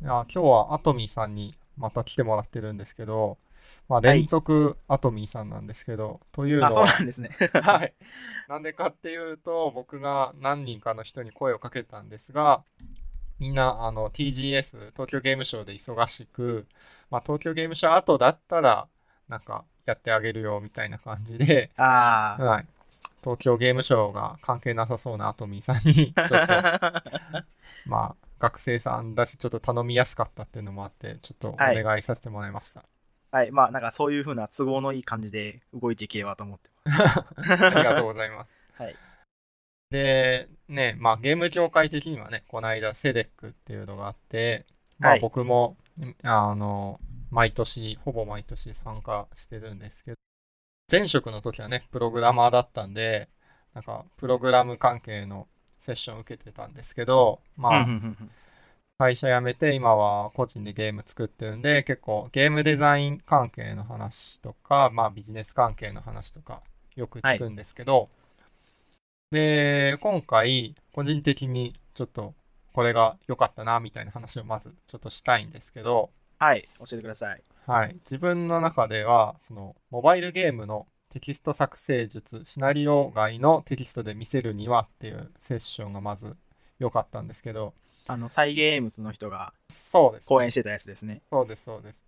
いや今日はアトミーさんにまた来てもらってるんですけど、まあ、連続アトミーさんなんですけど、というのあ、そうは、なんですね。はい。なんでかっていうと、僕が何人かの人に声をかけたんですが、みんなあの TGS、東京ゲームショウで忙しく、まあ、東京ゲームショウ後だったら、なんかやってあげるよみたいな感じで、ああ。はい。東京ゲームショウが関係なさそうなアトミーさんに、ちょっと、まあ、学生さんだし、ちょっと頼みやすかったっていうのもあって、ちょっとおはい願いさせてもらいました。はい。まあ、なんかそういう風な都合のいい感じで動いていければと思ってま ありがとうございます。す。はい。で、ね、まあゲーム業界的にはね、この間セデックっていうのがあって、まあはい僕も、あの、毎年、ほぼ毎年参加してるんですけど、前職の時はね、プログラマーだったんで、なんか、プログラム関係のセッションを受けてたんですけど、まあ会社辞めて今は個人でゲーム作ってるんで結構ゲームデザイン関係の話とか、まあビジネス関係の話とかよく聞くんですけど、で、今回個人的にちょっとこれが良かったなみたいな話をまずちょっとしたいんですけど、はい。教えてください。はい、自分の中ではそのモバイルゲームのテキスト作成術、シナリオ外のテキストで見せるにはっていうセッションがまず良かったんですけど、あの、サイゲームズの人がそうですね講演してたやつですね。そうです、そうです。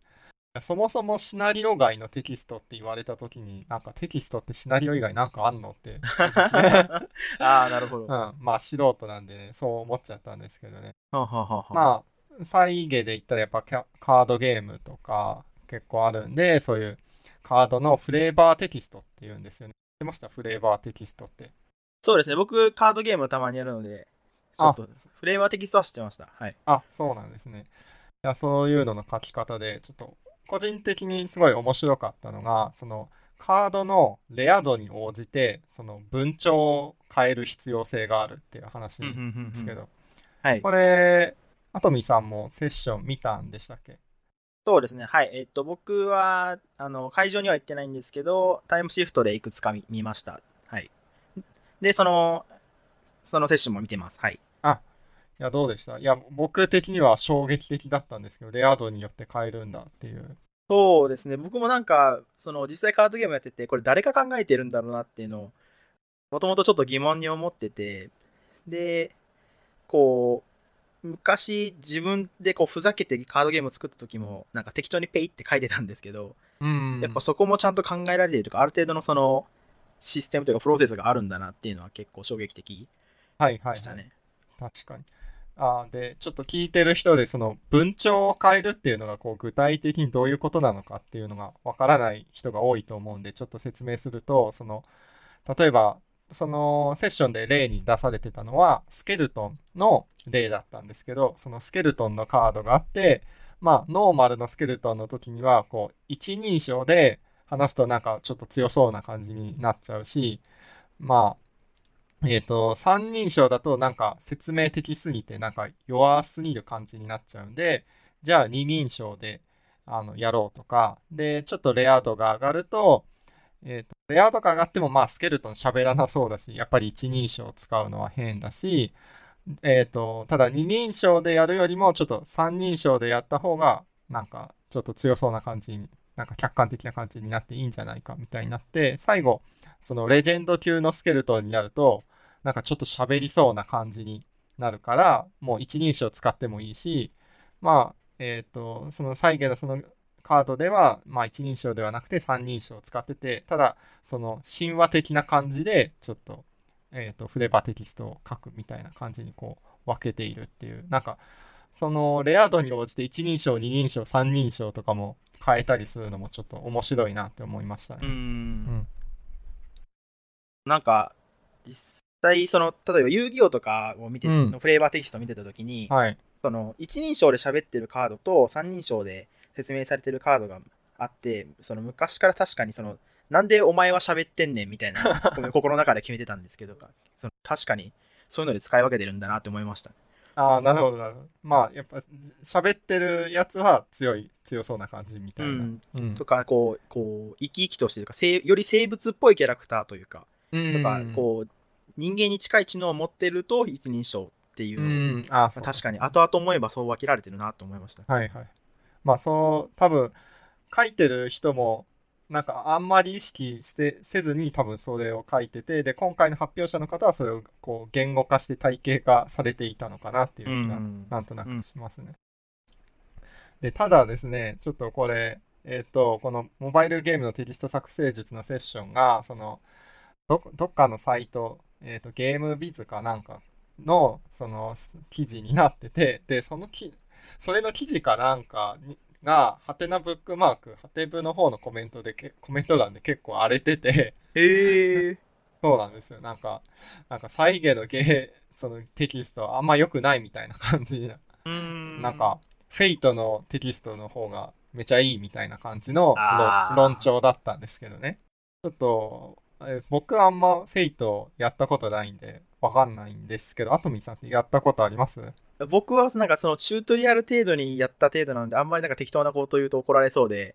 そもそもシナリオ外のテキストって言われたときに、なんかテキストってシナリオ以外なんかあんのって、ああ、なるほど。うん、まあ素人なんでね、そう思っちゃったんですけどね。まあ、再現で言ったらやっぱカードゲームとか結構あるんで、そういうカードのフレーバーテキストって言うんですよね。知ってました？フレーバーテキストって。そうですね。僕、カードゲームたまにやるので、ちょっと、フレーバーテキストは知ってました。はい。あ、そうなんですね。いや、そういうのの書き方で、ちょっと個人的にすごい面白かったのが、そのカードのレア度に応じて、その文鳥を変える必要性があるっていう話なんですけど、はい。これ、アトミさんもセッション見たんでしたっけ？そうですね。はい。えっと、僕は、あの、会場には行ってないんですけど、タイムシフトでいくつか見見ました。はい。で、その、そのセッションも見てます。はい。いや、どうでした？いや、僕的には衝撃的だったんですけど、レア度によって変えるんだっていう。そうですね。僕もなんか、その、実際カードゲームやってて、これ誰が考えてるんだろうなっていうのを、もともとちょっと疑問に思ってて、で、こう、昔自分でこうふざけてカードゲームを作った時も、なんか適当にペイって書いてたんですけど、うん。やっぱそこもちゃんと考えられているとか、ある程度のその、システムというかプロセスがあるんだなっていうのは結構衝撃的はいはい、はい。でしたね。確かに。あーで、ちょっと聞いてる人で、その文鳥を変えるっていうのが、こう、具体的にどういうことなのかっていうのがわからない人が多いと思うんで、ちょっと説明すると、その、例えば、そのセッションで例に出されてたのは、スケルトンの例だったんですけど、そのスケルトンのカードがあって、まあ、ノーマルのスケルトンの時には、こう、一人称で話すとなんかちょっと強そうな感じになっちゃうし、まあ、えっと、三人称だとなんか説明的すぎてなんか弱すぎる感じになっちゃうんで、じゃあ二人称であのやろうとか、で、ちょっとレア度が上がると、えっと、レア度が上がってもまあスケルトン喋らなそうだし、やっぱり一人称使うのは変だし、えっと、ただ二人称でやるよりもちょっと三人称でやった方がなんかちょっと強そうな感じに、なんか客観的な感じになっていいんじゃないかみたいになって、最後、そのレジェンド級のスケルトンになると、なんかちょっと喋りそうな感じになるから、もう一人称使ってもいいし、まあ、えっ、と、その再現のそのカードでは、まあ一人称ではなくて三人称を使ってて、ただ、その神話的な感じで、ちょっと、えっ、と、フレーバーテキストを書くみたいな感じにこう分けているっていう、なんか、そのレア度に応じて一人称、二人称、三人称とかも変えたりするのもちょっと面白いなって思いましたね。うーんんなんか、実際、その、例えば遊戯王とかを見て、うんのフレーバーテキストを見てたときに、はい。その、一人称で喋ってるカードと三人称で説明されてるカードがあって、その昔から確かにその、なんでお前は喋ってんねんみたいな、心の中で決めてたんですけど、その確かにそういうので使い分けてるんだなって思いました。ああ、なるほど、なるほど。まあ、やっぱ、喋ってるやつは強い、強そうな感じみたいな。うんうんとか、こう、こう、生き生きとしてるか、生より生物っぽいキャラクターというか、とか、こう、人間に近い知能を持ってると一人称っていううのを、ん、あそう確かに後々思えばそう分けられてるなと思いました。はいはい。まあそう、多分書いてる人も、なんかあんまり意識してせずに多分それを書いてて、で、今回の発表者の方はそれをこう言語化して体系化されていたのかなっていう気がうんなんとなくしますね。で、ただですね、ちょっとこれ、えっ、と、このモバイルゲームのテキスト作成術のセッションが、その、ど、どっかのサイト、えっ、と、ゲームビズかなんかの、その、記事になってて、で、そのき、それの記事かなんかにが、はてなブックマーク、はてブの方のコメントでけ、コメント欄で結構荒れてて、へえ。そうなんですよ。なんか、なんか、最近のゲー、そのテキストあんま良くないみたいな感じなうんなんか、 Fate のテキストの方がめちゃいいみたいな感じの論論調だったんですけどね。ちょっと、え僕はあんま Fate やったことないんで、わかんないんですけど、あとみーさんってやったことあります？僕はなんかそのチュートリアル程度にやった程度なので、あんまりなんか適当なことを言うと怒られそうで、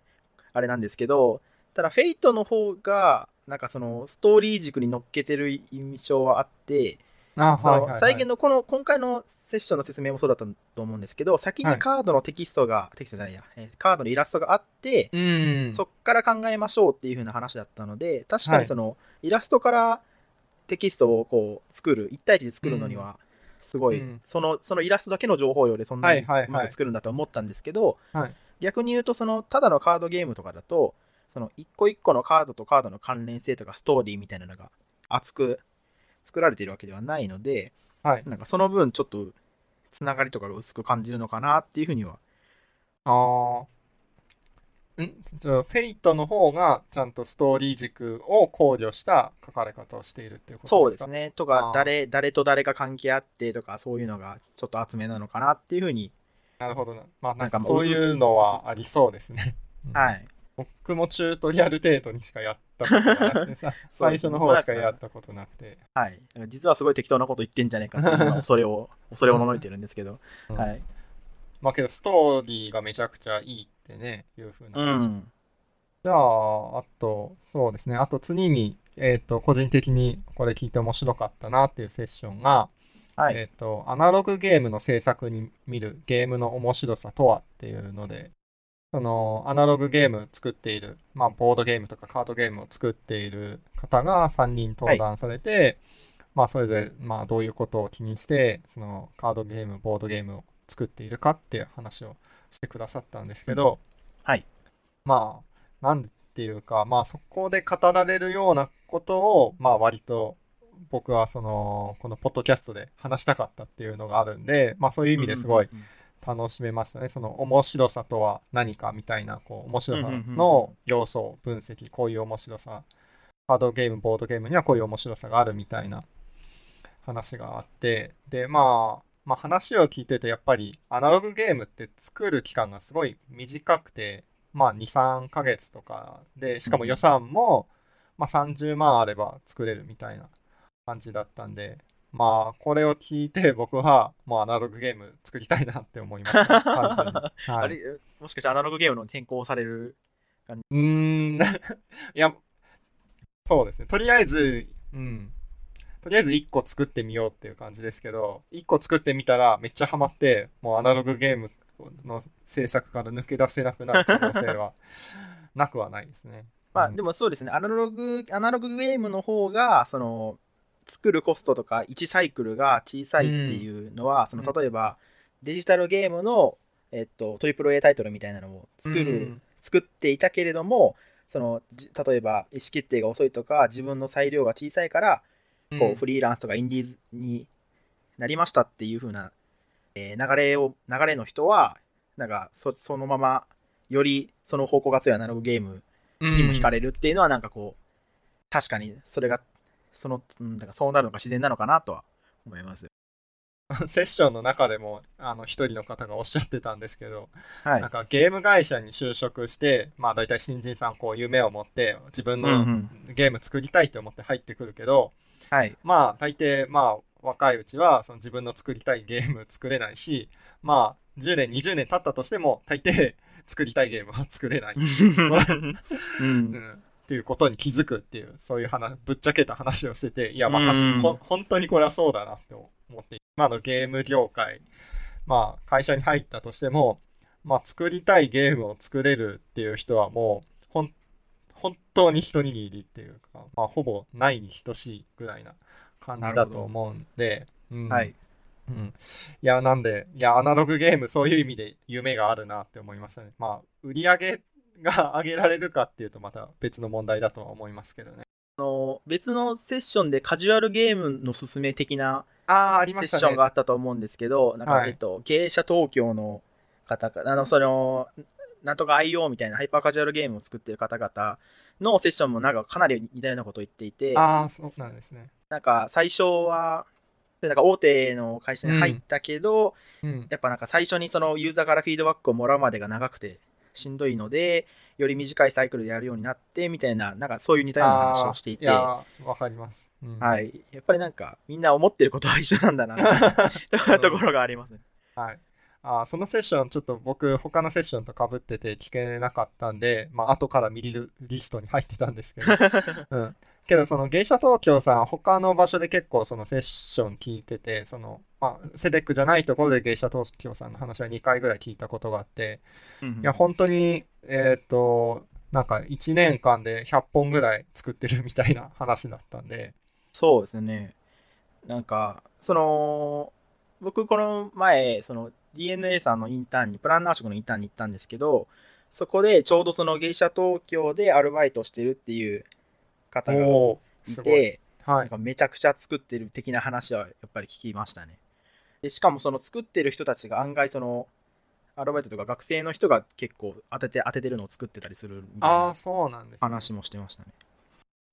あれなんですけど、ただフェイトの方が、なんかそのストーリー軸に乗っけてる印象はあって、あその再現のこの今回のセッションの説明もそうだったと思うんですけど、先にカードのテキストが、テキストじゃないや、えーカードのイラストがあって、うん。そっから考えましょうっていう風な話だったので、確かにその、イラストからテキストをこう作る、1対1で作るのには、すごい、うんその、そのイラストだけの情報量でそんなにはいはいはいうまく作るんだと思ったんですけど、はい逆に言うと、その、ただのカードゲームとかだと、その、一個一個のカードとカードの関連性とかストーリーみたいなのが厚く作られているわけではないので、はい。なんかその分ちょっと、つながりとかが薄く感じるのかなっていうふうには。ああ。ん？じゃあ、フェイトの方がちゃんとストーリー軸を考慮した書かれ方をしているっていうことでか？そうですすね。とあかー、誰、誰と誰が関係あってとか、そういうのがちょっと厚めなのかなっていうふうに。なるほどな。まあ、なんかそういうのはありそうですね。うんはい。僕もチュートリアル程度にしかやったことがなくてさ、最初の方しかやったことなくて。はい。実はすごい適当なこと言ってんじゃねえかっ恐れを、恐れをののいてるんですけど。うんはい。まあけど、ストーリーがめちゃくちゃいいってね、いうふうなう話。ん。じゃあ、あと、そうですね。あと次に、えっ、と、個人的にこれ聞いて面白かったなっていうセッションが、はい。えっ、と、アナログゲームの制作に見るゲームの面白さとはっていうので、その、アナログゲーム作っている、まあ、ボードゲームとかカードゲームを作っている方が3人登壇されて、まあ、それぞれ、まあ、どういうことを気にして、その、カードゲーム、ボードゲームを作っているかっていう話をしてくださったんですけど、はい。まあ、なんていうか、まあ、そこで語られるようなことを、まあ、割と、僕はその、このポッドキャストで話したかったっていうのがあるんで、まあそういう意味ですごい楽しめましたね。その面白さとは何かみたいな、こう、面白さの要素を分析、こういう面白さ、カードゲーム、ボードゲームにはこういう面白さがあるみたいな話があって、で、まあ、まあ話を聞いてるとやっぱりアナログゲームって作る期間がすごい短くて、まあ2、3ヶ月とかで、しかも予算も、まあ30万あれば作れるみたいな感じだったんで、まあこれを聞いて僕はもうアナログゲーム作りたいなって思いました。はいあれ、もしかしてアナログゲームの転向される。うーん、いや、そうですね。とりあえず、うん。とりあえず1個作ってみようっていう感じですけど、1個作ってみたらめっちゃハマって、もうアナログゲームの制作から抜け出せなくなる可能性は なくはないですね。まあ、うんでもそうですね。アナログ、アナログゲームの方が、その、作るコストとか1サイクルが小さいっていうのは、その例えばデジタルゲームの、えっと、トリプル A タイトルみたいなのを作る、うん作っていたけれどもそのじ例えば意思決定が遅いとか自分の裁量が小さいからこうフリーランスとかインディーズになりましたっていう風な、えー流れを流れの人はなんかそそのままよりその方向が強いアナログゲームにも惹かれるっていうのはなんかこう確かにそれがその、うん、だからそうなるのが自然なのかなとは思います。セッションの中でもあの一人の方がおっしゃってたんですけど、はいなん。かゲーム会社に就職して、まあ大体新人さんこう夢を持って自分うんのうんゲーム作りたいと思って入ってくるけど、はい。まあ大抵まあ若いうちはその自分の作りたいゲーム作れないし、まあ10年20年経ったとしても大抵作りたいゲームは作れない、ううん。ん、っていうことに気づくっていうそういう話ぶっちゃけた話をしてていやまあ本当にこれはそうだなって思って、今のゲーム業界、まあ会社に入ったとしても、まあ作りたいゲームを作れるっていう人はもう、ほん、本当に一握りっていうか、まあほぼないに等しいぐらいな感じだと思うんで、うん、はい。うん。いや、なんで、いや、アナログゲーム、そういう意味で夢があるなって思いましたね。まあ、売り上げが上げられるかっていうと、また別の問題だとは思いますけどね。あの、別のセッションでカジュアルゲームの勧め的なああ、ありセましたね。ッションがあったと思うんですけど、なんか、はいえっと、芸者東京の方か、あの、その、なんとか IO みたいなハイパーカジュアルゲームを作ってる方々のセッションもなんかかなり似たようなことを言っていて、ああ、そうなんですね。なんか最初は、でなんか大手の会社に入ったけど、うん。やっぱなんか最初にそのユーザーからフィードバックをもらうまでが長くてしんどいので、より短いサイクルでやるようになってみたいな、なんかそういう似たような話をしていて、わかります。うん、い。やっぱりなんかみんな思ってることは一緒なんだな、というところがありますね。はい。あーそのセッション、ちょっと僕、他のセッションと被ってて聞けなかったんで、まあ、後から見るリストに入ってたんですけど、うん。けど、その芸者東京さん、他の場所で結構そのセッション聞いてて、その、まあ、セデックじゃないところで芸者東京さんの話は2回ぐらい聞いたことがあって、うんいや、本当に、えっと、なんか1年間で100本ぐらい作ってるみたいな話だったんで、そうですね。なんか、その、僕この前、その DNA さんのインターンに、プランナー職のインターンに行ったんですけど、そこでちょうどその芸者東京でアルバイトしてるっていう方がい。て、はい。なんかめちゃくちゃ作ってる的な話はやっぱり聞きましたね。でしかもその作ってる人たちが案外その、アルバイトとか学生の人が結構当てて当ててるのを作ってたりするみたいな。話もしてましたね。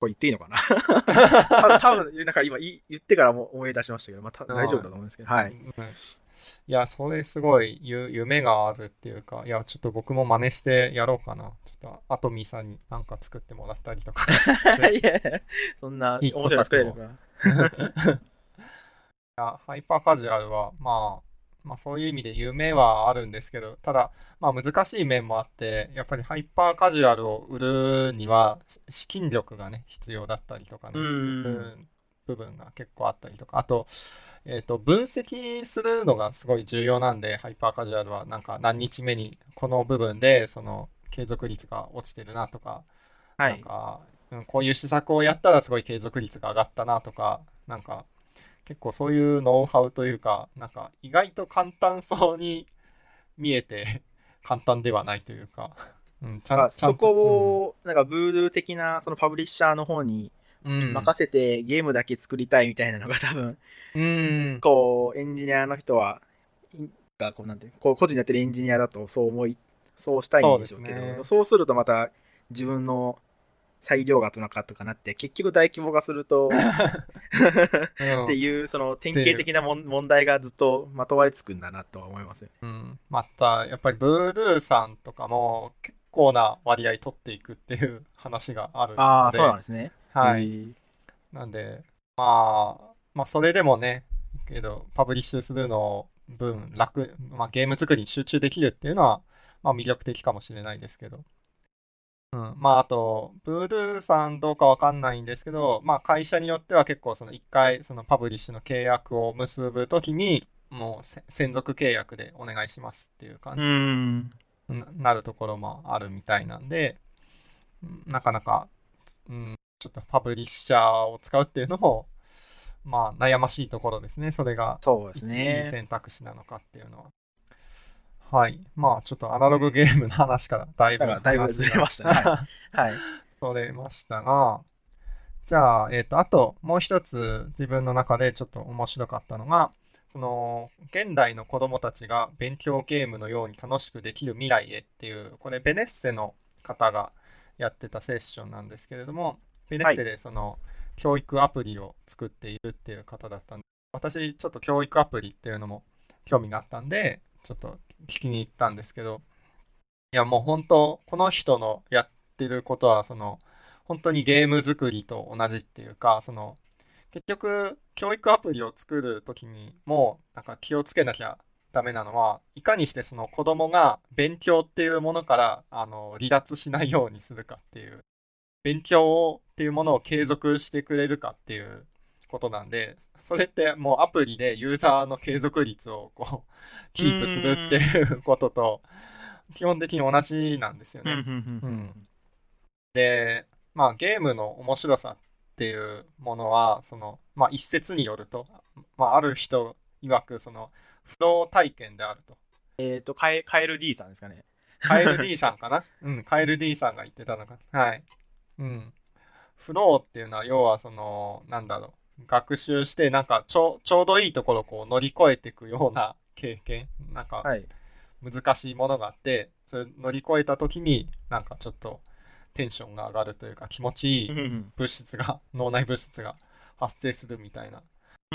これ言っていいのかな？多分、なんか今言ってからも思い出しましたけど、まあ、た大丈夫だと思うんですけど、はい。うんいや、それすごいゆ夢があるっていうか、いや、ちょっと僕も真似してやろうかな。ちょっと、アトミーさんになんか作ってもらったりとか。いやそんな面白いの作れるか いやハイパーカジュアルは、まあ、まあそういう意味で夢はあるんですけど、ただ、まあ難しい面もあって、やっぱりハイパーカジュアルを売るには、し資金力がね、必要だったりとかね、うんする部分が結構あったりとか、あと、えっと、分析するのがすごい重要なんで、ハイパーカジュアルは、なんか何日目にこの部分で、その継続率が落ちてるなとか、はい。なんか、うんこういう施策をやったらすごい継続率が上がったなとか、なんか、結構そういうノウハウというか、なんか意外と簡単そうに 見えて、簡単ではないというか、うん、ちゃまあんと。そこを、なんか、ブードゥー的な、そのパブリッシャーの方にうん、任せてゲームだけ作りたいみたいなのが多分、うん、こう、エンジニアの人は、いがこうなんて、こう個人でやってるエンジニアだとそう思い、そうしたいんでしょうけど、そうね。そうするとまた自分の裁量がとなかとかなって、結局大規模化すると、うんっていう、その典型的な問題がずっとまとわりつくんだなとは思いますよね。うん、また、やっぱりブードゥーさんとかも結構な割合取っていくっていう話があるのああ、で、そうなんですね。はい。なんで、まあ、まあ、それでもね、けど、パブリッシュするの分楽、まあ、ゲーム作りに集中できるっていうのは、まあ、魅力的かもしれないですけど。うん。まあ、あと、ブードゥーさんどうかわかんないんですけど、まあ、会社によっては結構、その一回、そのパブリッシュの契約を結ぶときに、もうせ専属契約でお願いしますっていう感じうん。ななるところもあるみたいなんで、うんなかなか、うん、ちょっとパブリッシャーを使うっていうのも、まあ悩ましいところですね。それがそうですいいね。選択肢なのかっていうのは。はい。まあちょっとアナログゲームの話からだいぶだいぶずれましたねはい。それましたが、じゃあ、えっと、あともう一つ自分の中でちょっと面白かったのが、その、現代の子供たちが勉強ゲームのように楽しくできる未来へっていう、これベネッセの方がやってたセッションなんですけれども、ベネッセでその、教育アプリを作っているっていう方だったんで、私ちょっと教育アプリっていうのも興味があったんで、ちょっと聞きに行ったんですけど、いやもう本当、この人のやってることは、その、本当にゲーム作りと同じっていうか、その、結局、教育アプリを作るときにも、なんか気をつけなきゃダメなのは、いかにしてその子供が勉強っていうものから、あの、離脱しないようにするかっていう、勉強っていうものを継続してくれるかっていうことなんで、それってもうアプリでユーザーの継続率をこう、キープするっていうことと、基本的に同じなんですよね。うんで、まあゲームの面白さっていうものは、その、まあ一説によると、まあある人曰く、その、フロー体験であると。えっ、と、カエカエル D さんですかね。カエル D さんかな？うん、カエル D さんが言ってたのかな。はい。うん。フローっていうのは、要はその、なんだろう。学習して、なんかちょ、ちょうどいいところをこう乗り越えていくような 経験。なんか、はい。難しいものがあって、それ乗り越えた時に、なんかちょっとテンションが上がるというか、気持ちいい物質が、脳内物質が発生するみたいな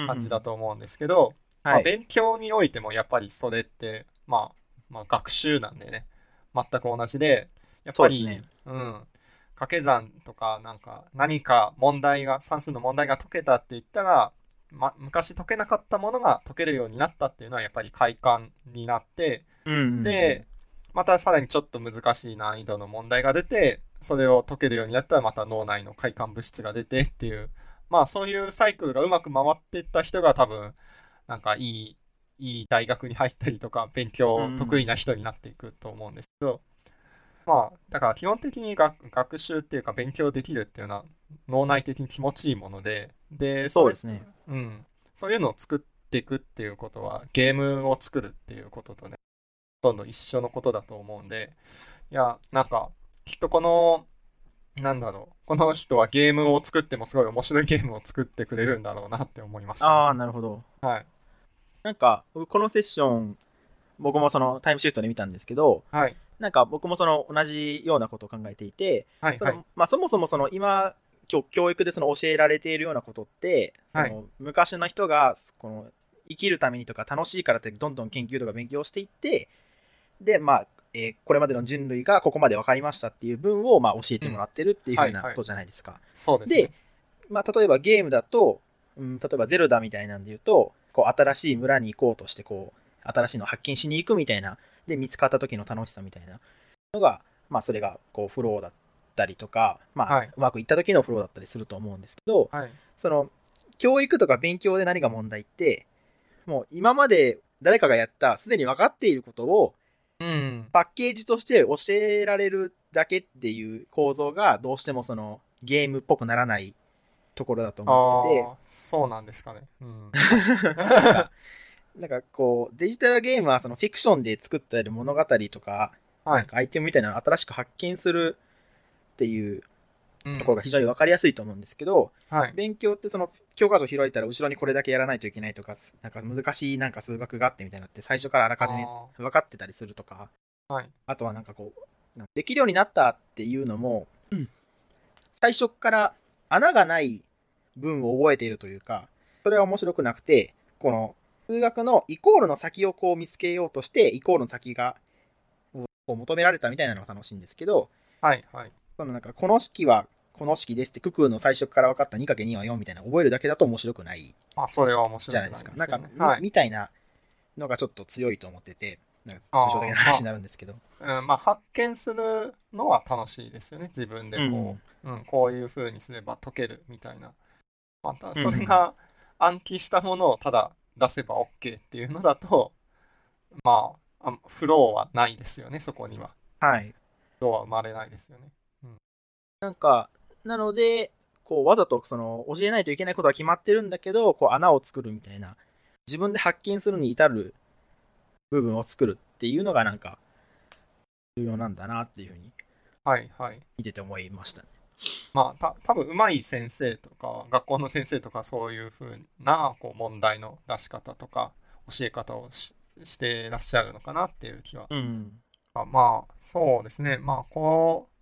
感じだと思うんですけど、まあ、はい。勉強においてもやっぱりそれって、まあ、まあ学習なんでね全く同じでやっぱりねうん掛け算とかなんか何か問題が算数の問題が解けたって言ったら、ま、昔解けなかったものが解けるようになったっていうのはやっぱり快感になってうんうんうん。で、またさらにちょっと難しい難易度の問題が出て、それを解けるようになったらまた脳内の快感物質が出てっていう、まあそういうサイクルがうまく回っていった人が多分、なんかいい、いい大学に入ったりとか、勉強得意な人になっていくと思うんですけど、まあだから基本的に学学習っていうか勉強できるっていうのは脳内的に気持ちいいもので、で、れそうですね。うん。そういうのを作っていくっていうことは、ゲームを作るっていうこととね、ほとんど一緒のことだと思うんで、いや、なんか、きっとこの、なんだろう、この人はゲームを作ってもすごい面白いゲームを作ってくれるんだろうなって思いました、ああ、なるほど。はい。なんか、僕このセッション、僕もそのタイムシフトで見たんですけど、はい。なんか僕もその同じようなことを考えていて、はい。そはい。のまあ、そもそもその今、教教育でその教えられているようなことって、そはいの昔の人がこの生きるためにとか楽しいからってどんどん研究とか勉強していって、で、まあ、えーこれまでの人類がここまで分かりましたっていう分をまあ教えてもらってるっていうふうなことじゃないですか。そうでまあ、例えばゲームだと、うん、例えばゼルダみたいなんで言うと、こう新しい村に行こうとして、こう、新しいのを発見しに行くみたいな、で、見つかった時の楽しさみたいなのが、まあ、それが、こう、フローだったりとか、まあ、はいうまくいった時のフローだったりすると思うんですけど、はい。その、教育とか勉強で何が問題って、もう今まで誰かがやった、すでに分かっていることを、うん。パッケージとして教えられるだけっていう構造が、どうしてもその、ゲームっぽくならないところだと思ってそうなんですかね。うん。なんかこう、デジタルゲームはそのフィクションで作ったり物語とか、はい。かアイテムみたいなのを新しく発見するっていううんところが非常に分かりやすいと思うんですけど、はい。勉強ってその教科書開いたら後ろにこれだけやらないといけないとか、なんか難しいなんか数学があってみたいなのって最初からあらかじめあ分かってたりするとか、ーはい。あとはなんかこう、できるようになったっていうのも、最初から穴がない文を覚えているというか、それは面白くなくて、この数学のイコールの先をこう見つけようとして、イコールの先がこう求められたみたいなのが楽しいんですけど、はい。はい。そのなんかこの式はこの式ですって、ククーの最初から分かった 2×2 は4みたいな覚えるだけだと面白くないまあ、それは面白いじゃないですか。なんか、みはい。みたいなのがちょっと強いと思ってて、な抽象的な話になるんですけど。うん、まあ発見するのは楽しいですよね自分でこう、うんこういう風にすれば解けるみたいなまたそれが暗記したものをただ出せば OK っていうのだとまああフローはないですよねそこには。はい。フローは生まれないですよね。なんか、なので、こう、わざとその、教えないといけないことは決まってるんだけど、こう、穴を作るみたいな、自分で発見するに至る部分を作るっていうのが、なんか、重要なんだなっていうふうにはいはい。見てて思いましたね。まあた多分上手い先生とか学校の先生とかそういう風なこう問題の出し方とか教え方をししてらっしゃるのかなっていう気はうん。あまあそうですねまあこう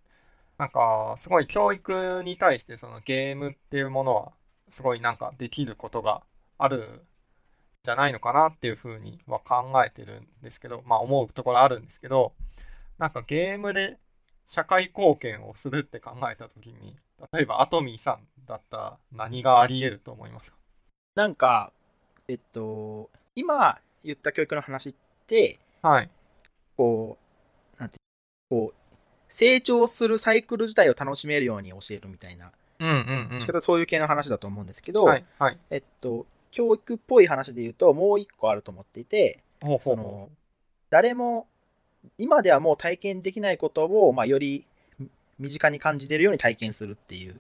なんかすごい教育に対してそのゲームっていうものはすごいなんかできることがあるんじゃないのかなっていうふうには考えてるんですけどまあ思うところあるんですけどなんかゲームで社会貢献をするって考えた時に例えばアトミーさんだったら何があり得ると思いますか？なんか、えっと、今言った教育の話って、はいこう、なんてこう、成長するサイクル自体を楽しめるように教えるみたいなうんうんうん。仕方そういう系の話だと思うんですけど、はいはい。えっと、教育っぽい話で言うと、もう一個あると思っていて、ほうほほそうの、誰も、今ではもう体験できないことを、まあ、より身近に感じているように体験するっていう。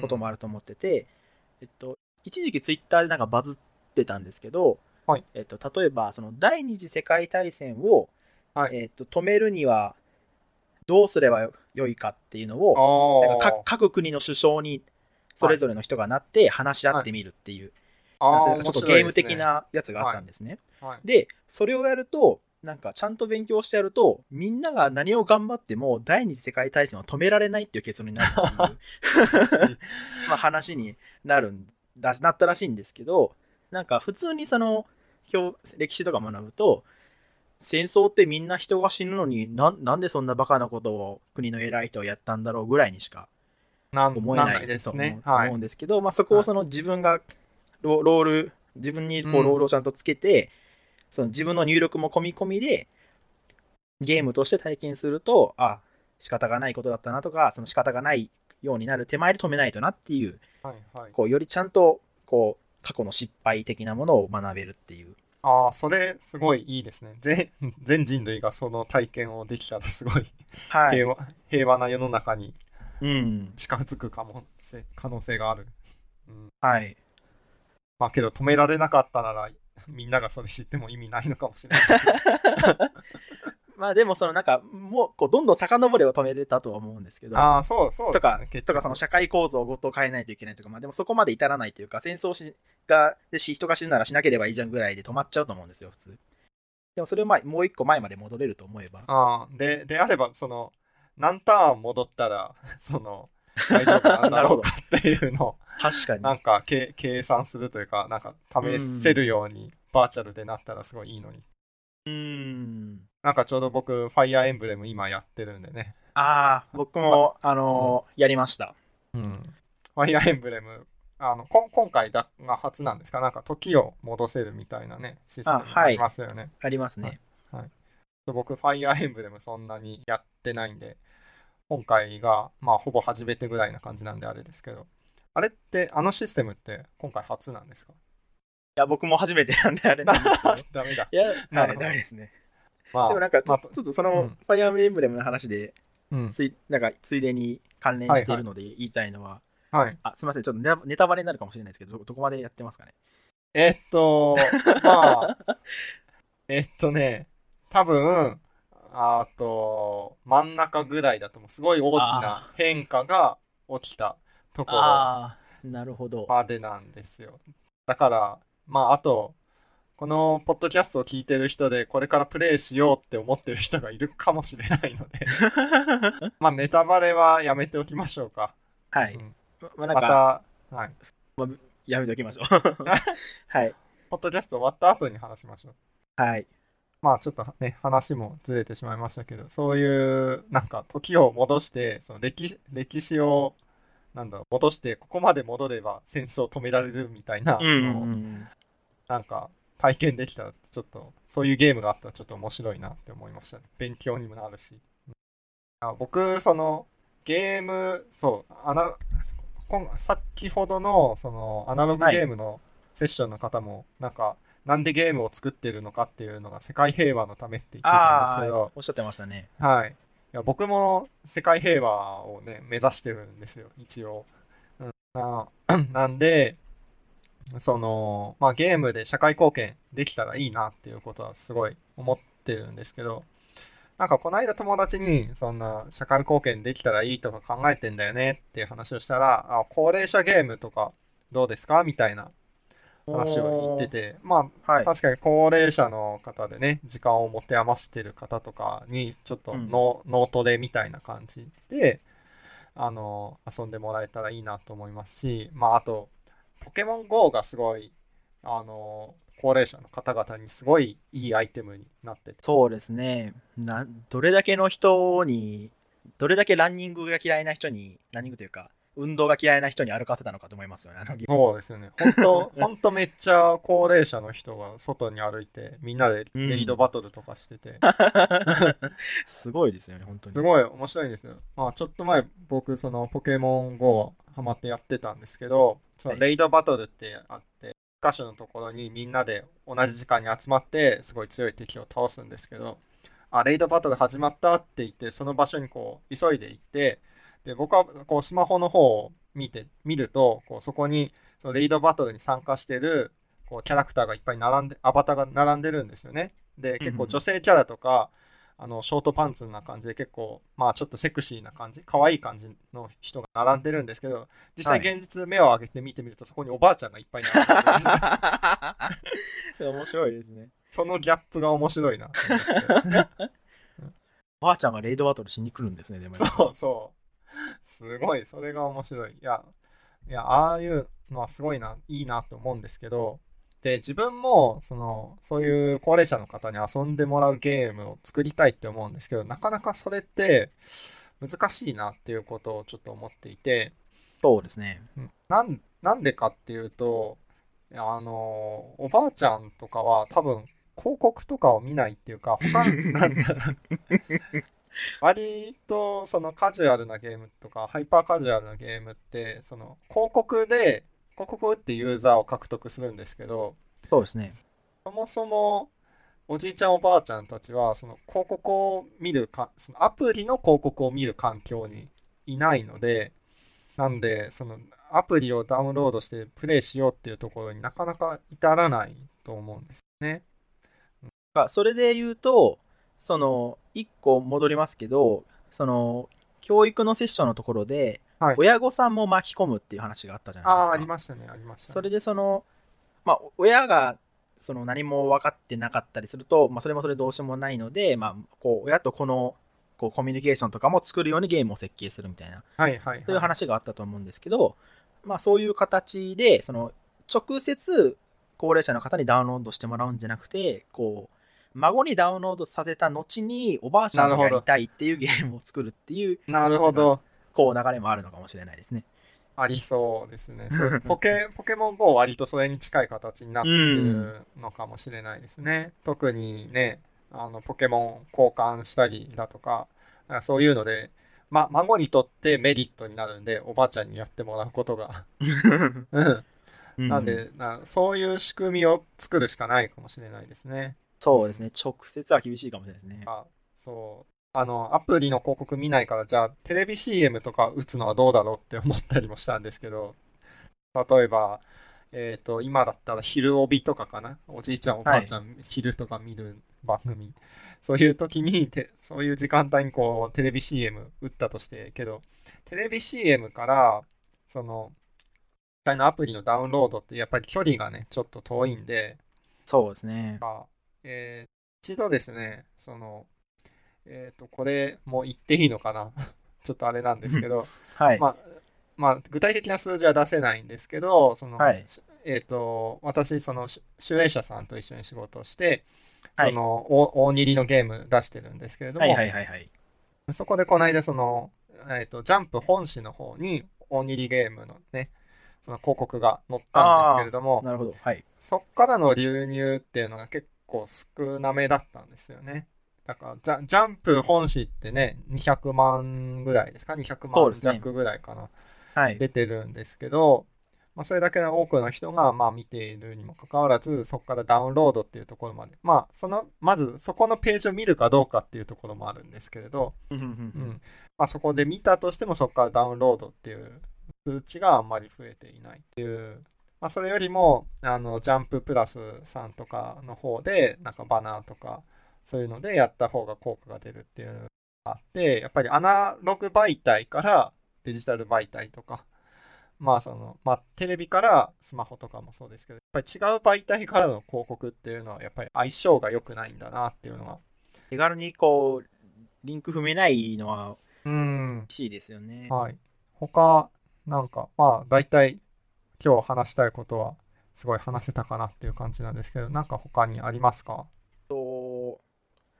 こともあると思ってて、えっと、一時期ツイッターでなんかバズってたんですけど、はいえっと、例えば、その第二次世界大戦を、はいえっと、止めるにはどうすればよ良いかっていうのを、なんかあ各各国の首相にそれぞれの人がなって話し合ってみるっていう、あ。それがちょっとゲーム的なやつがあったんですね。はい。で、それをやると、なんかちゃんと勉強してやると、みんなが何を頑張っても第二次世界大戦を止められないっていう結論になるっていう まあ話になるんだなったらしいんですけど、なんか普通にその今日歴史とか学ぶと、戦争ってみんな人が死ぬのにななんでそんなバカなことを国の偉い人はやったんだろうぐらいにしかなん思えないですと思う,、ね。はい思うん。ですけど、まあ、そこをその自分がロロール自分にこうんうロールをちゃんとつけて、その自分の入力も込み込みでゲームとして体験するとあ仕方がないことだったなとかその仕方がないようになる手前で止めないとなっていうはいはい。こうよりちゃんとこう過去の失敗的なものを学べるっていうああ、それすごいいいですね。全 全人類がその体験をできたらすごいはい、平和,、平和な世の中にうん近づくかもせ可能性がある。うん、はい、まあけど止められなかったなら みんながそれ知っても意味ないのかもしれない。まあでもそのなんかもうこうどんどん遡れば止めれたとは思うんですけどああ、そうそうね。結局とかその社会構造をごと変えないといけないとか、まあ、でもそこまで至らないというか、戦争しがでし人が死ぬならしなければいいじゃんぐらいで止まっちゃうと思うんですよ、普通。でもそれをまあもう一個前まで戻れると思えば。ああ、で、であれば、その、何ターン戻ったら、その、大丈夫な んだろうかっていうのを、確かに。なんか計計算するというか、なんか試せるようにバーチャルでなったらすごいいいのに。うーん。なんかちょうど僕、ファイアーエンブレム今やってるんでね。ああ、僕も、あのーやりました。うん。ファイアーエンブレム、あの、こん今回だが初なんですか？なんか時を戻せるみたいなね、システムあはいありますよね。ありますね。僕、ファイアーエンブレムそんなにやってないんで、今回が、まあ、ほぼ初めてぐらいな感じなんであれですけど、あれって、あのシステムって今回初なんですか？いや、僕も初めてなんであれなんですけど。ダメだ。いや、ダメですね。まあ、でもなんかちょ、っとそうの、んファイアーエンブレムの話で、うん。ついなんかついでに関連しているので言いたいのは、はい。あ、すみません、ちょっとネタバレになるかもしれないですけど、どどこまでやってますかね？えっと、まあ、えっとね、多分、あと、真ん中ぐらいだと、すごい大きな変化が起きたところああ、なるほど。までなんですよ。だから、まあ、あと、このポッドキャストを聞いてる人で、これからプレイしようって思ってる人がいるかもしれないので、まあ、ネタバレはやめておきましょうか。はい。うんままた、はい。やめておきましょう。はい。ポッドキャスト終わった後に話しましょう。はい。まあちょっとね、話もずれてしまいましたけど、そういう、なんか時を戻して、その歴史歴史を、なんだろう、戻して、ここまで戻れば戦争を止められるみたいなのを、なんか体験できたら、ちょっと、そういうゲームがあったらちょっと面白いなって思いましたね。勉強にもなるし。あ僕、その、ゲーム、そう、あな、こん先ほどの、その、アナログはいゲームのセッションの方も、なんか、なんでゲームを作ってるのかっていうのが世界平和のためって言ってたんですけど、、おっしゃってましたね。はい。いや僕も世界平和をね、目指してるんですよ、一応。うん、な なんで、その、まあゲームで社会貢献できたらいいなっていうことはすごい思ってるんですけど、なんかこの間友達にそんな社会貢献できたらいいとか考えてんだよねっていう話をしたら、あ、高齢者ゲームとかどうですかみたいな話を言ってて、まあはい。確かに高齢者の方でね、時間を持て余してる方とかに、ちょっとうん脳,、脳トレみたいな感じで、あの、遊んでもらえたらいいなと思いますし、まあ、あと、ポケモン GO がすごい、あの、高齢者の方々にすごいいいアイテムになってて、そうですね。な、どれだけの人に、どれだけランニングが嫌いな人に、ランニングというか、運動が嫌いな人に歩かせたのかと思いますよね。あの そうですよね。本当 本当めっちゃ高齢者の人が外に歩いて、みんなでレイドバトルとかしてて、すごいですよね、本当に。すごい面白いんですよ。まあ、ちょっと前、僕、そのポケモン GO をハマってやってたんですけど、そのはいレイドバトルってあって、箇所のところにみんなで同じ時間に集まって、すごい強い敵を倒すんですけど、あ、レイドバトル始まったって言って、その場所にこう、急いで行って、で、僕はこう、スマホの方を見て、見ると、こう、そこに、そのレイドバトルに参加してる、こう、キャラクターがいっぱい並んで、アバターが並んでるんですよね。で、結構女性キャラとか、あの、ショートパンツな感じで結構、まあちょっとセクシーな感じ、可愛い感じの人が並んでるんですけど、実際はい現実目を上げて見てみると、そこにおばあちゃんがいっぱい並んでるんですね 面白いですね。そのギャップが面白いな。おばあちゃんがレイドバトルしに来るんですね、でも。そうそう。すごい、それが面白い。いや、いや、ああいうのはすごいな、いいなと思うんですけど、で、自分も、その、そういう高齢者の方に遊んでもらうゲームを作りたいって思うんですけど、なかなかそれって難しいなっていうことをちょっと思っていて、そうですね。うんなん、なんでかっていうと、あの、おばあちゃんとかは多分広告とかを見ないっていうか、他、なんだろう。割とそのカジュアルなゲームとか、ハイパーカジュアルなゲームって、その広告で、広告を打ってユーザーを獲得するんですけど、そうですね。そもそもおじいちゃんおばあちゃんたちは、その広告を見るか、そのアプリの広告を見る環境にいないので、なんで、そのアプリをダウンロードしてプレイしようっていうところになかなか至らないと思うんですね。あそれで言うと、その、一個戻りますけど、その、教育のセッションのところで、はい親御さんも巻き込むっていう話があったじゃないですか。ああ、ありましたね、ありましたね。それでその、まあ、親がその何も分かってなかったりすると、まあ、それもそれどうしようもないので、まあ、こう親とこのこうコミュニケーションとかも作るようにゲームを設計するみたいな、はいはいはい。そういう話があったと思うんですけど、まあ、そういう形で、その直接高齢者の方にダウンロードしてもらうんじゃなくて、こう、孫にダウンロードさせた後におばあちゃんとやりたいっていうゲームを作るっていう、なるほど。こう流れもあるのかもしれないですね。ありそうですね。ポケ、ポケモン GO は割とそれに近い形になってるのかもしれないですね。特にね、あの、ポケモン交換したりだとか、かそういうので、ま、孫にとってメリットになるんで、おばあちゃんにやってもらうことが。うん。なんで、なそういう仕組みを作るしかないかもしれないですね。そうですね、直接は厳しいかもしれないですね。あそう。あの、アプリの広告見ないから、じゃあ、テレビ CM とか打つのはどうだろうって思ったりもしたんですけど、例えば、えっ、と、今だったら、昼帯とかかな？おじいちゃん、おばあちゃん、昼とか見る番組。そういう時にて、そういう時間帯にこう、テレビ CM 打ったとして、けど、テレビ CM から、その、実際のアプリのダウンロードって、やっぱり距離がね、ちょっと遠いんで、そうですね。が、えー一度ですね、その、えっ、と、これも言っていいのかな？ちょっとあれなんですけど、はい。まあ、まあ、具体的な数字は出せないんですけど、その、はいしえっ、と、私、その、し集英社さんと一緒に仕事をして、はいその、お大喜利のゲーム出してるんですけれども、はいはいはいはい。そこでこの間、その、えっ、と、ジャンプ本誌の方に、大喜利ゲームのね、その広告が載ったんですけれども、なるほど。はい。そっからの流入っていうのが結構少なめだったんですよね。だからジャ、ジャンプ本誌ってね、200万ぐらいですか ?200 そう万弱ぐらいかな。はい。出てるんですけど、まあ、それだけの多くの人がまあ見ているにもかかわらず、そこからダウンロードっていうところまで。まあ、その、まずそこのページを見るかどうかっていうところもあるんですけれど、うん。まあ、そこで見たとしても、そこからダウンロードっていう数値があんまり増えていないっていう。まあ、それよりも、あの、ジャンププラスさんとかの方で、なんかバナーとか、そういうのでやった方が効果が出るっていうのがあって、やっぱりアナログ媒体からデジタル媒体とか、まあその、まあテレビからスマホとかもそうですけど、やっぱり違う媒体からの広告っていうのは、やっぱり相性が良くないんだなっていうのが。手軽にこう、リンク踏めないのはうん。欲しいですよね。はい。他、なんか、まあ、大体、今日話したいことは、すごい話せたかなっていう感じなんですけど、なんか他にありますか？と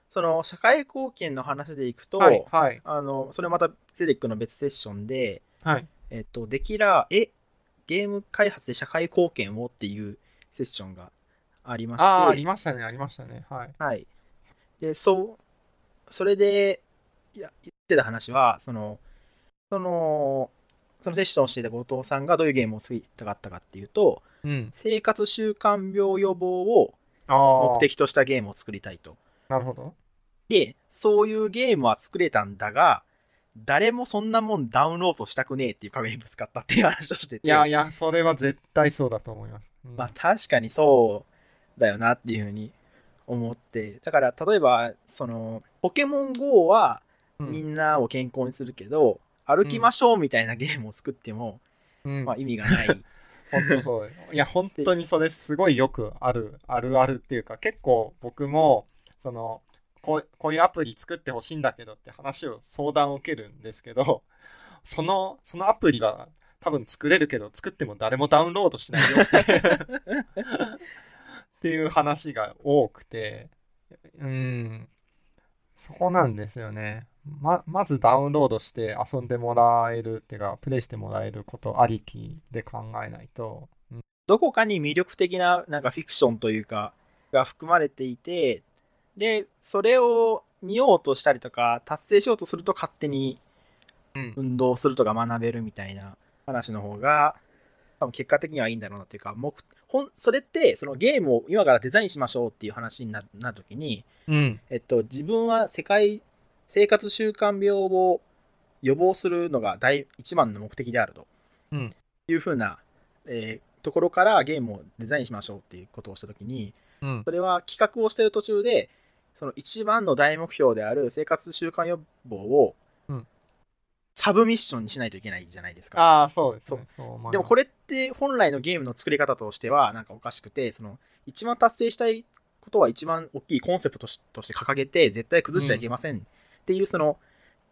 その社会貢献の話でいくと、はい、はい、あのそれまたセレックの別セッションで、はい。えっと、できら、え、ゲーム開発で社会貢献をっていうセッションがありまして、ああ、ありましたね、ありましたね。はい。はい。で、そう、それで、いや、言ってた話は、その、その、そのセッションをしていた後藤さんがどういうゲームを作りたかったかっていうと、うん。生活習慣病予防を。目的としたゲームを作りたいと。なるほど。で、そういうゲームは作れたんだが、誰もそんなもんダウンロードしたくねえっていう壁にぶつかったっていう話をしてて。いやいや、それは絶対そうだと思います。うんまあ確かにそうだよなっていうふうに思って。だから例えば、その、ポケモン GO はうんみんなを健康にするけど、歩きましょうみたいなゲームを作っても、うんまあ意味がない。本当そう。いや、本当にそれすごいよくある、あるあるっていうか、結構僕も、その、こうこういうアプリ作ってほしいんだけどって話を相談を受けるんですけど、その、そのアプリは多分作れるけど、作っても誰もダウンロードしないよって っていう話が多くて、うん、そこなんですよね。ま、まずダウンロードして遊んでもらえるっていうか、プレイしてもらえることありきで考えないと、うん。どこかに魅力的ななんかフィクションというか、が含まれていて、で、それを見ようとしたりとか、達成しようとすると勝手にうん。運動するとか学べるみたいな話の方が、多分結果的にはいいんだろうなっていうか、目ほんそれって、そのゲームを今からデザインしましょうっていう話にななるときに、うん、えっと、自分は世界生活習慣病を予防するのが第一番の目的であると。うん。いうふうな、えーところからゲームをデザインしましょうっていうことをしたときに、うん。それは企画をしている途中で、その一番の大目標である生活習慣予防をうん。サブミッションにしないといけないじゃないですか。ああ、そうですね。そう。でもこれって本来のゲームの作り方としてはなんかおかしくて、その一番達成したいことは一番大きいコンセプトとしとして掲げて絶対崩しちゃいけませんっていうその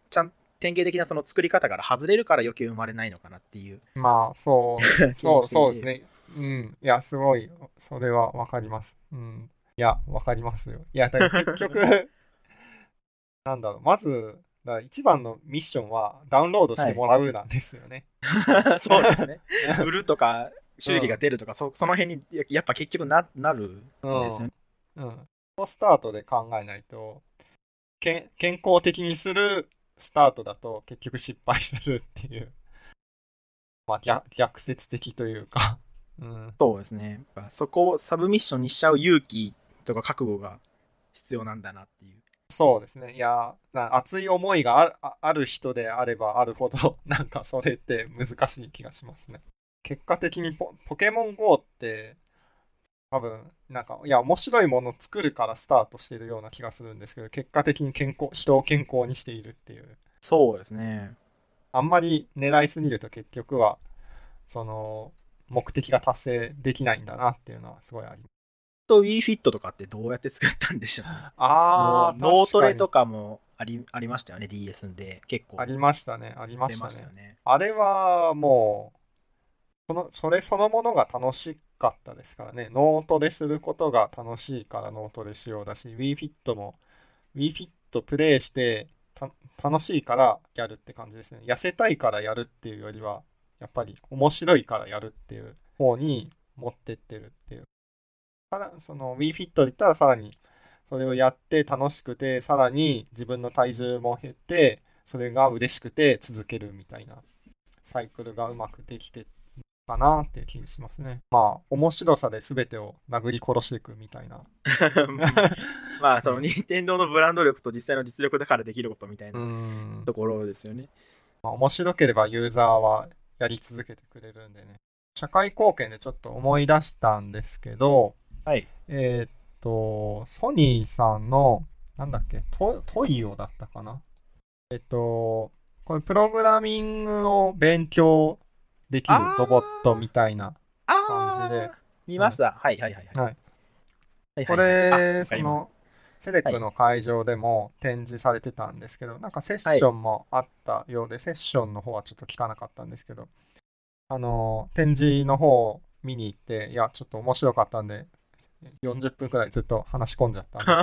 ちゃん典型的なその作り方から外れるから余計生まれないのかなっていう。まあ、そう、そう、そうですね。うん。いや、すごい、それはわかります。うん。いや、わかりますよ。いや、だ結局、なんだろう、まず、だ一番のミッションはダウンロードしてもらうなんですよね。そうですね。売るとか収益が出るとか、そその辺にややっぱ結局ななるんですよね。うん。このスタートで考えないと、健康的にするスタートだと結局失敗するっていう、まあ逆逆説的というか、うん。そうですね。そこをサブミッションにしちゃう勇気とか覚悟が必要なんだなっていう。そうですね。いや、な熱い思いがあるあある人であればあるほど、なんかそれって難しい気がしますね。結果的にポポケモン GO って、多分、なんか、いや、面白いものを作るからスタートしてるような気がするんですけど、結果的に健康、人を健康にしているっていう。そうですね。あんまり狙いすぎると結局は、その、目的が達成できないんだなっていうのはすごいあります。と WeFit とかってどうやって作ったんでしょうね。あノートレとかもありありましたよね、DS で。結構ありましたね。ありま出したね。ね。あれはもう、その、それそのものが楽しかったですからね。ノートですることが楽しいからノートでしようだし、WeFit も、WeFit プレイして楽しいからやるって感じですね。痩せたいからやるっていうよりは、やっぱり面白いからやるっていう方に持ってってるっていう。さらその WeFit で言ったらさらにそれをやって楽しくて、さらに自分の体重も減って、それが嬉しくて続けるみたいなサイクルがうまくできてるかなっていう気がしますね。まあ、面白さで全てを殴り殺していくみたいな。まあ、その任天堂のブランド力と実際の実力だからできることみたいうな。ところですよね。まあ、面白ければユーザーはやり続けてくれるんでね。社会貢献でちょっと思い出したんですけど、はい。えーっと、ソニーさんの、なんだっけ、トトイオだったかなえっと、これプログラミングを勉強できるロボットみたいなあ感じで。ー。見ました？はいはいはい。はい。はい。こはいはい。れ、あその、セレックの会場でも展示されてたんですけど、なんかセッションもあったようで、セッションの方はちょっと聞かなかったんですけど、あの、展示の方を見に行って、いや、ちょっと面白かったんで、40分くらいずっと話し込んじゃったんで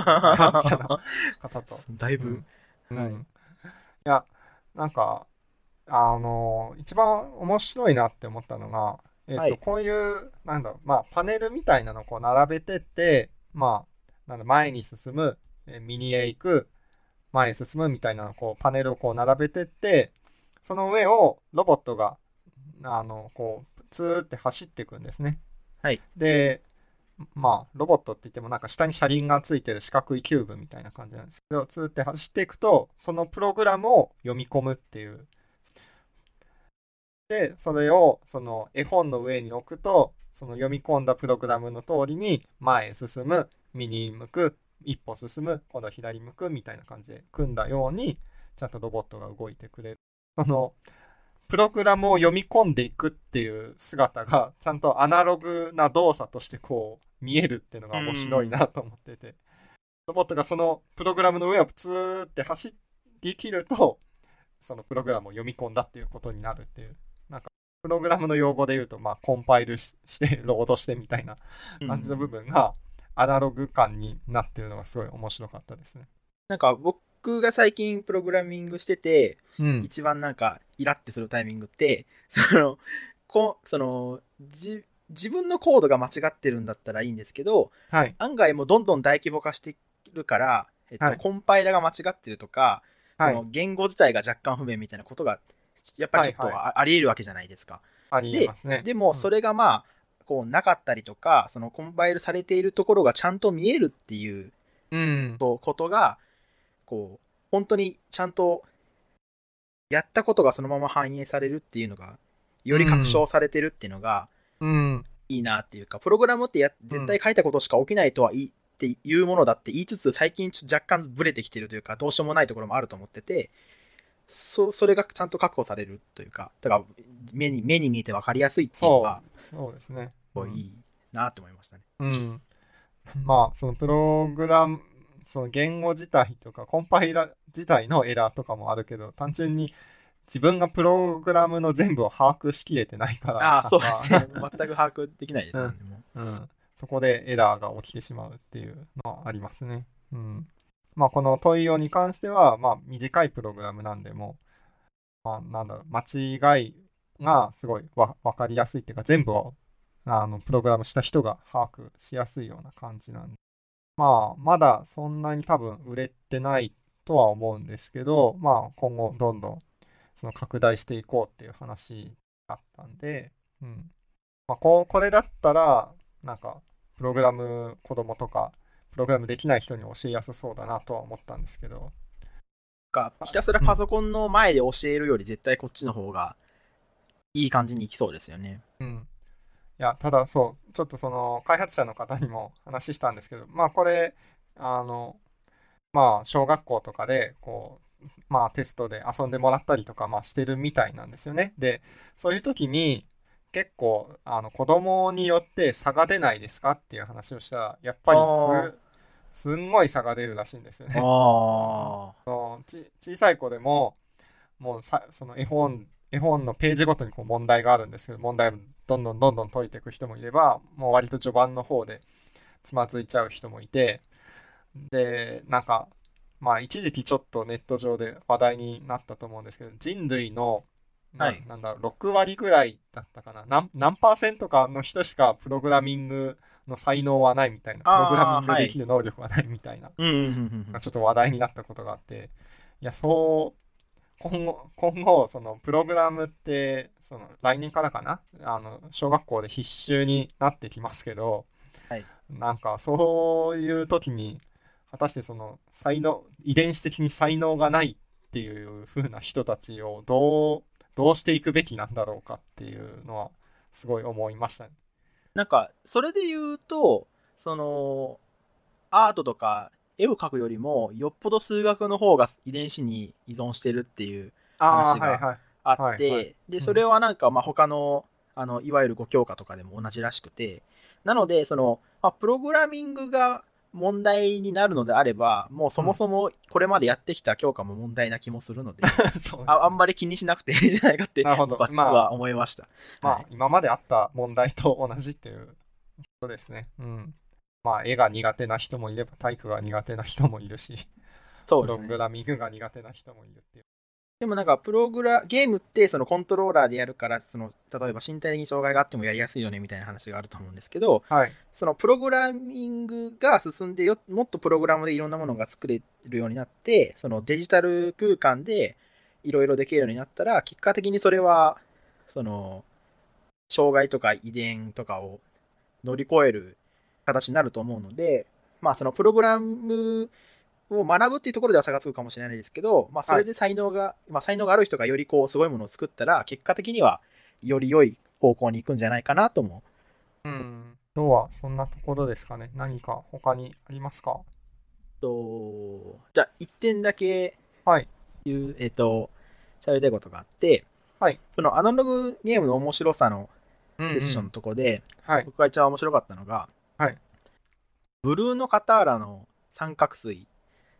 すけど、方と。だいぶ、はいうん。いや、なんか、あの、一番面白いなって思ったのが、えっと、はいこういう、なんだろう、まあ、パネルみたいなのをこう並べてって、まあ、なんだ、前に進む、え右へ行く、前へ進むみたいなのをこう、パネルをこう並べてって、その上をロボットがあの、こう、ツーって走っていくんですね。はい。で、まあ、ロボットって言ってもなんか下に車輪がついてる四角いキューブみたいな感じなんですけど、ツーって走っていくと、そのプログラムを読み込むっていう。で、それをその絵本の上に置くと、その読み込んだプログラムの通りに前へ進む、右に向く、一歩進む、今度左向くみたいな感じで組んだように、ちゃんとロボットが動いてくれる。その、プログラムを読み込んでいくっていう姿が、ちゃんとアナログな動作としてこう、見えるっていうのが面白いなと思ってて、ロボットがそのプログラムの上をプツーって走り切ると、そのプログラムを読み込んだっていうことになるっていう、なんか、プログラムの用語で言うと、まあ、コンパイルしして、ロードしてみたいな感じの部分が、アナログ感になってるのがすごい面白かったですね。なんか僕が最近プログラミングしてて、うん。一番なんかイラってするタイミングって、その、こその、じ、自分のコードが間違ってるんだったらいいんですけど、はい。案外もうどんどん大規模化してるから、えっとはいコンパイラが間違ってるとか、はいその言語自体が若干不便みたいなことが、やっぱりちょっとはいああり得るわけじゃないですか。ありえますね。でも、それがまあ、こう、なかったりとか、そのコンパイルされているところがちゃんと見えるっていうことが、こう、本当にちゃんと、やったことがそのまま反映されるっていうのが、より確証されてるっていうのが、うん。いいなっていうか、プログラムってや絶対書いたことしか起きないとはいいっていうものだって言いつつ、最近ちょっと若干ブレてきてるというか、どうしようもないところもあると思ってて、そそれがちゃんと確保されるというか、だから目に目に見えて分かりやすいっていうのそが、う。そうですね。すごいいいなって思いましたね。うん。まあ、そのプログラム、その言語自体とか、コンパイラ自体のエラーとかもあるけど、単純に自分がプログラムの全部を把握しきれてないから、ああ、そうですかね。全く把握できないですよね。もううん、そこでエラーが起きてしまうっていうのはありますね。うん。まあ、この問い用に関しては、まあ、短いプログラムなんで、も、まあ、なんだろう、間違いがすごいわ分かりやすいっていうか、全部をあのプログラムした人が把握しやすいような感じなんで、まあ、まだそんなに多分売れてないとは思うんですけど、まあ、今後どんどんその拡大していこうっていう話だったんで、うん。まあ、こうこれだったら、なんか、プログラム子供とか、プログラムできない人に教えやすそうだなとは思ったんですけど、かひたすらパソコンの前で教えるより絶対こっちの方がいい感じにいきそうですよね。うん。いや、ただそう、ちょっとその開発者の方にも話したんですけど、まあこれ、あの、まあ小学校とかで、こう、まあテストで遊んでもらったりとか、まあしてるみたいなんですよね。で、そういう時に、結構、あの、子供によって差が出ないですかっていう話をしたら、やっぱりす、すんごい差が出るらしいんですよね。ち小さい子でも、もうさその絵本、絵本のページごとにこう問題があるんですけど、問題をどんどんどんどん解いていく人もいれば、もう割と序盤の方でつまずいちゃう人もいて、で、なんか、まあ一時期ちょっとネット上で話題になったと思うんですけど、人類の、なはいなんだろう、6割ぐらいだったかな。何、何パーセントかの人しかプログラミングの才能はないみたいな、プログラミングできる能力はないみたいな。うんうんうんうんちょっと話題になったことがあって、いや、そう、今後、今後、その、プログラムって、その、来年からかなあの、小学校で必修になってきますけど、はいなんか、そういう時に、果たしてその、才能、遺伝子的に才能がないっていう風な人たちをどう、どうしていくべきなんだろうかっていうのは、すごい思いましたね。なんか、それで言うと、その、アートとか絵を描くよりも、よっぽど数学の方が遺伝子に依存してるっていう話が。あって、で、ん。それはなんか、まあ、他の、あの、いわゆる5教科とかでも同じらしくて、なので、その、まあ、プログラミングが問題になるのであれば、もうそもそもこれまでやってきた教科も問題な気もするので、そうですねああんまり気にしなくていいんじゃないかって、なるほど僕まあは思いました。まあはい、今まであった問題と同じっていうことですね。うん。まあ、絵が苦手な人もいれば、体育が苦手な人もいるし、プロそうですね。グラミングが苦手な人もいるっていう。でもなんか、プログラ、ゲームってそのコントローラーでやるから、その、例えば身体的に障害があってもやりやすいよねみたいな話があると思うんですけど、はい。そのプログラミングが進んでよ、もっとプログラムでいろんなものが作れるようになって、そのデジタル空間でいろいろできるようになったら、結果的にそれは、その、障害とか遺伝とかを乗り越える形になると思うので、まあそのプログラムを学ぶっていうところでは差がつくかもしれないですけど、まあそれで才能が、まあ才能がある人がよりこうすごいものを作ったら、結果的にはより良い方向に行くんじゃないかなと思う。うん。今日はそんなところですかね。何か他にありますか？と、じゃあ1点だけはい。言う、えっ、と、喋りたいことがあって、はい。そのアナログゲームの面白さのセセッションのとこで、はい。僕が一番面白かったのが、はいブルーのカターラの三角錐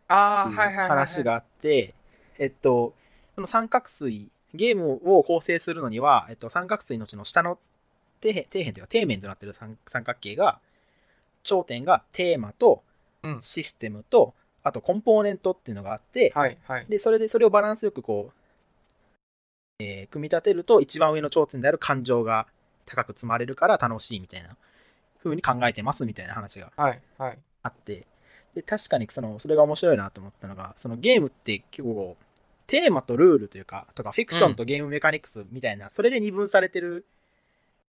ああ、っていうはいはい。話があって、えっと、その三角錐、ゲームを構成するのには、えっと、三角錐のうちの下の底辺、底辺というか底面となっている三三角形が、頂点がテーマとうんシステムと、あとコンポーネントっていうのがあって、はいはい。で、それでそれをバランスよくこう、えー組み立てると一番上の頂点である感情が高く積まれるから楽しいみたいな風に考えてますみたいな話がはいはい。で、確かにその、それが面白いなと思ったのが、そのゲームって結構、テーマとルールというか、とかフィクションとゲームメカニクスみたいな、それで二分されてる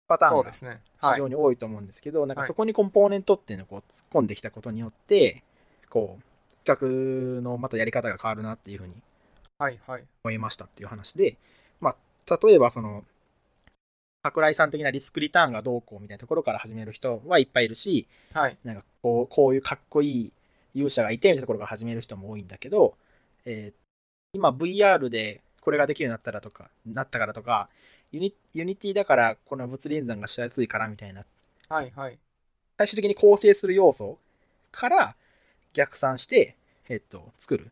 パターンが。非常に多いと思うんですけど、なんかはいそこにコンポーネントっていうのをこう突っ込んできたことによって、こう、企画のまたやり方が変わるなっていうふうにはいはい。思いましたっていう話で、まあ、例えばその、桜井さん的なリスクリターンがどうこうみたいなところから始める人はいっぱいいるし、はい。なんかこうこういうかっこいい勇者がいてみたいなところから始める人も多いんだけど、えー今 VR でこれができるようになったらとか、なったからとか、ユニ Unity だからこの物理演算がしやすいからみたいな、はいはい。最終的に構成する要素から逆算して、えっと、作る。っ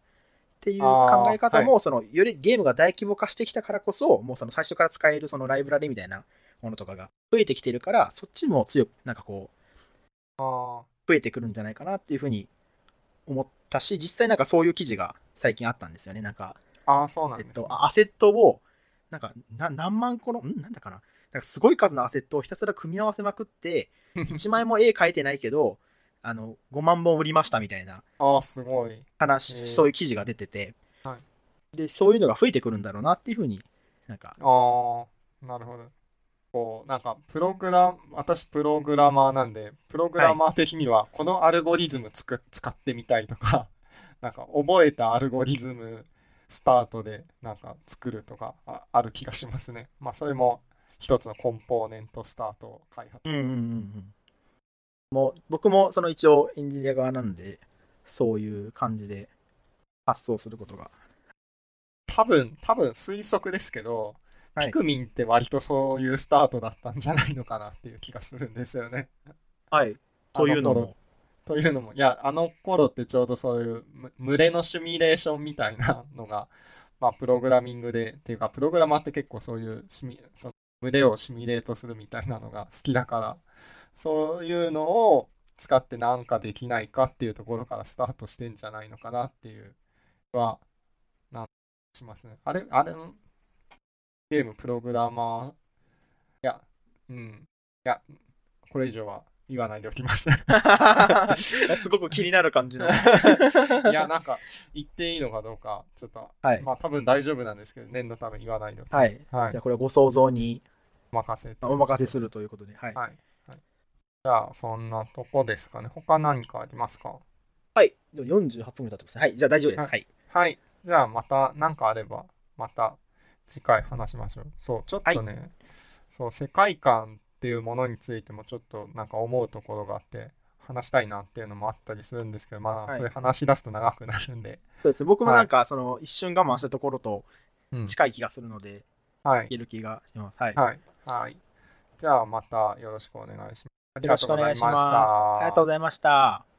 ていう考え方も、そのよりゲームが大規模化してきたからこそ、もうその最初から使えるそのライブラリみたいなものとかが増えてきてるから、そっちも強く、なんかこう、あ増えてくるんじゃないかなっていうふうに思ったし、実際なんかそういう記事が最近あったんですよね。なんか、あ、ああ、そうなんです、ねえっと、アセットを、なんか、な何万個の、ん？なんだかな？なんかすごい数のアセットをひたすら組み合わせまくって、1枚も絵描いてないけど、あの、5万本売りましたみたいなああ、すごい。へ話、ーそういう記事が出てて、はで、そういうのが増えてくるんだろうなっていうふうになんか、ああ、なるほど。こう、なんか、プログラ、私プログラマーなんで、プログラマー的には、このアルゴリズムつく使ってみたいとか、なんか、覚えたアルゴリズムスタートで、なんか、作るとかあ、ある気がしますね。まあ、それも一つのコンポーネントスタート開発。うんうんうんうん。もう、僕もその一応エンジニア側なんで、そういう感じで発想することが。多分、多分推測ですけど、はいピクミンって割とそういうスタートだったんじゃないのかなっていう気がするんですよね。はい。というのも。というのも、いや、あの頃ってちょうどそういうむ群れのシミュレーションみたいなのが、まあ、プログラミングで、っていうか、プログラマーって結構そういうシミ、その群れをシミュレートするみたいなのが好きだから、そういうのを使ってなんかできないかっていうところからスタートしてんじゃないのかなっていうは、なんしますね。あれ、あれのゲームプログラマー、いや、うん、いや、これ以上は言わないでおきます。すごく気になる感じの。いや、なんか、言っていいのかどうか、ちょっと、はいまあ多分大丈夫なんですけど、念のため言わないでおきます。はい。はいじゃあこれはご想像に任せて。お任せするということで。はい。はい。はい。じゃあ、そんなとこですかね。他何かありますか？はい。でも48分経ってますね。はい。じゃあ大丈夫です。ははい。はい。じゃあ、また何かあれば、また次回話しましょう。そう、ちょっとね、そう、世界観っていうものについてもちょっとなんか思うところがあって、話したいなっていうのもあったりするんですけど、まあ、はいそれ話し出すと長くなるんで、そうです。僕もなんか、その、一瞬我慢したところとうん。近い気がするので、はいい。ける気がします。はい。はい。はい。じゃあ、またよろしくお願いします。ありがとうございまし。た。ありがとうございました。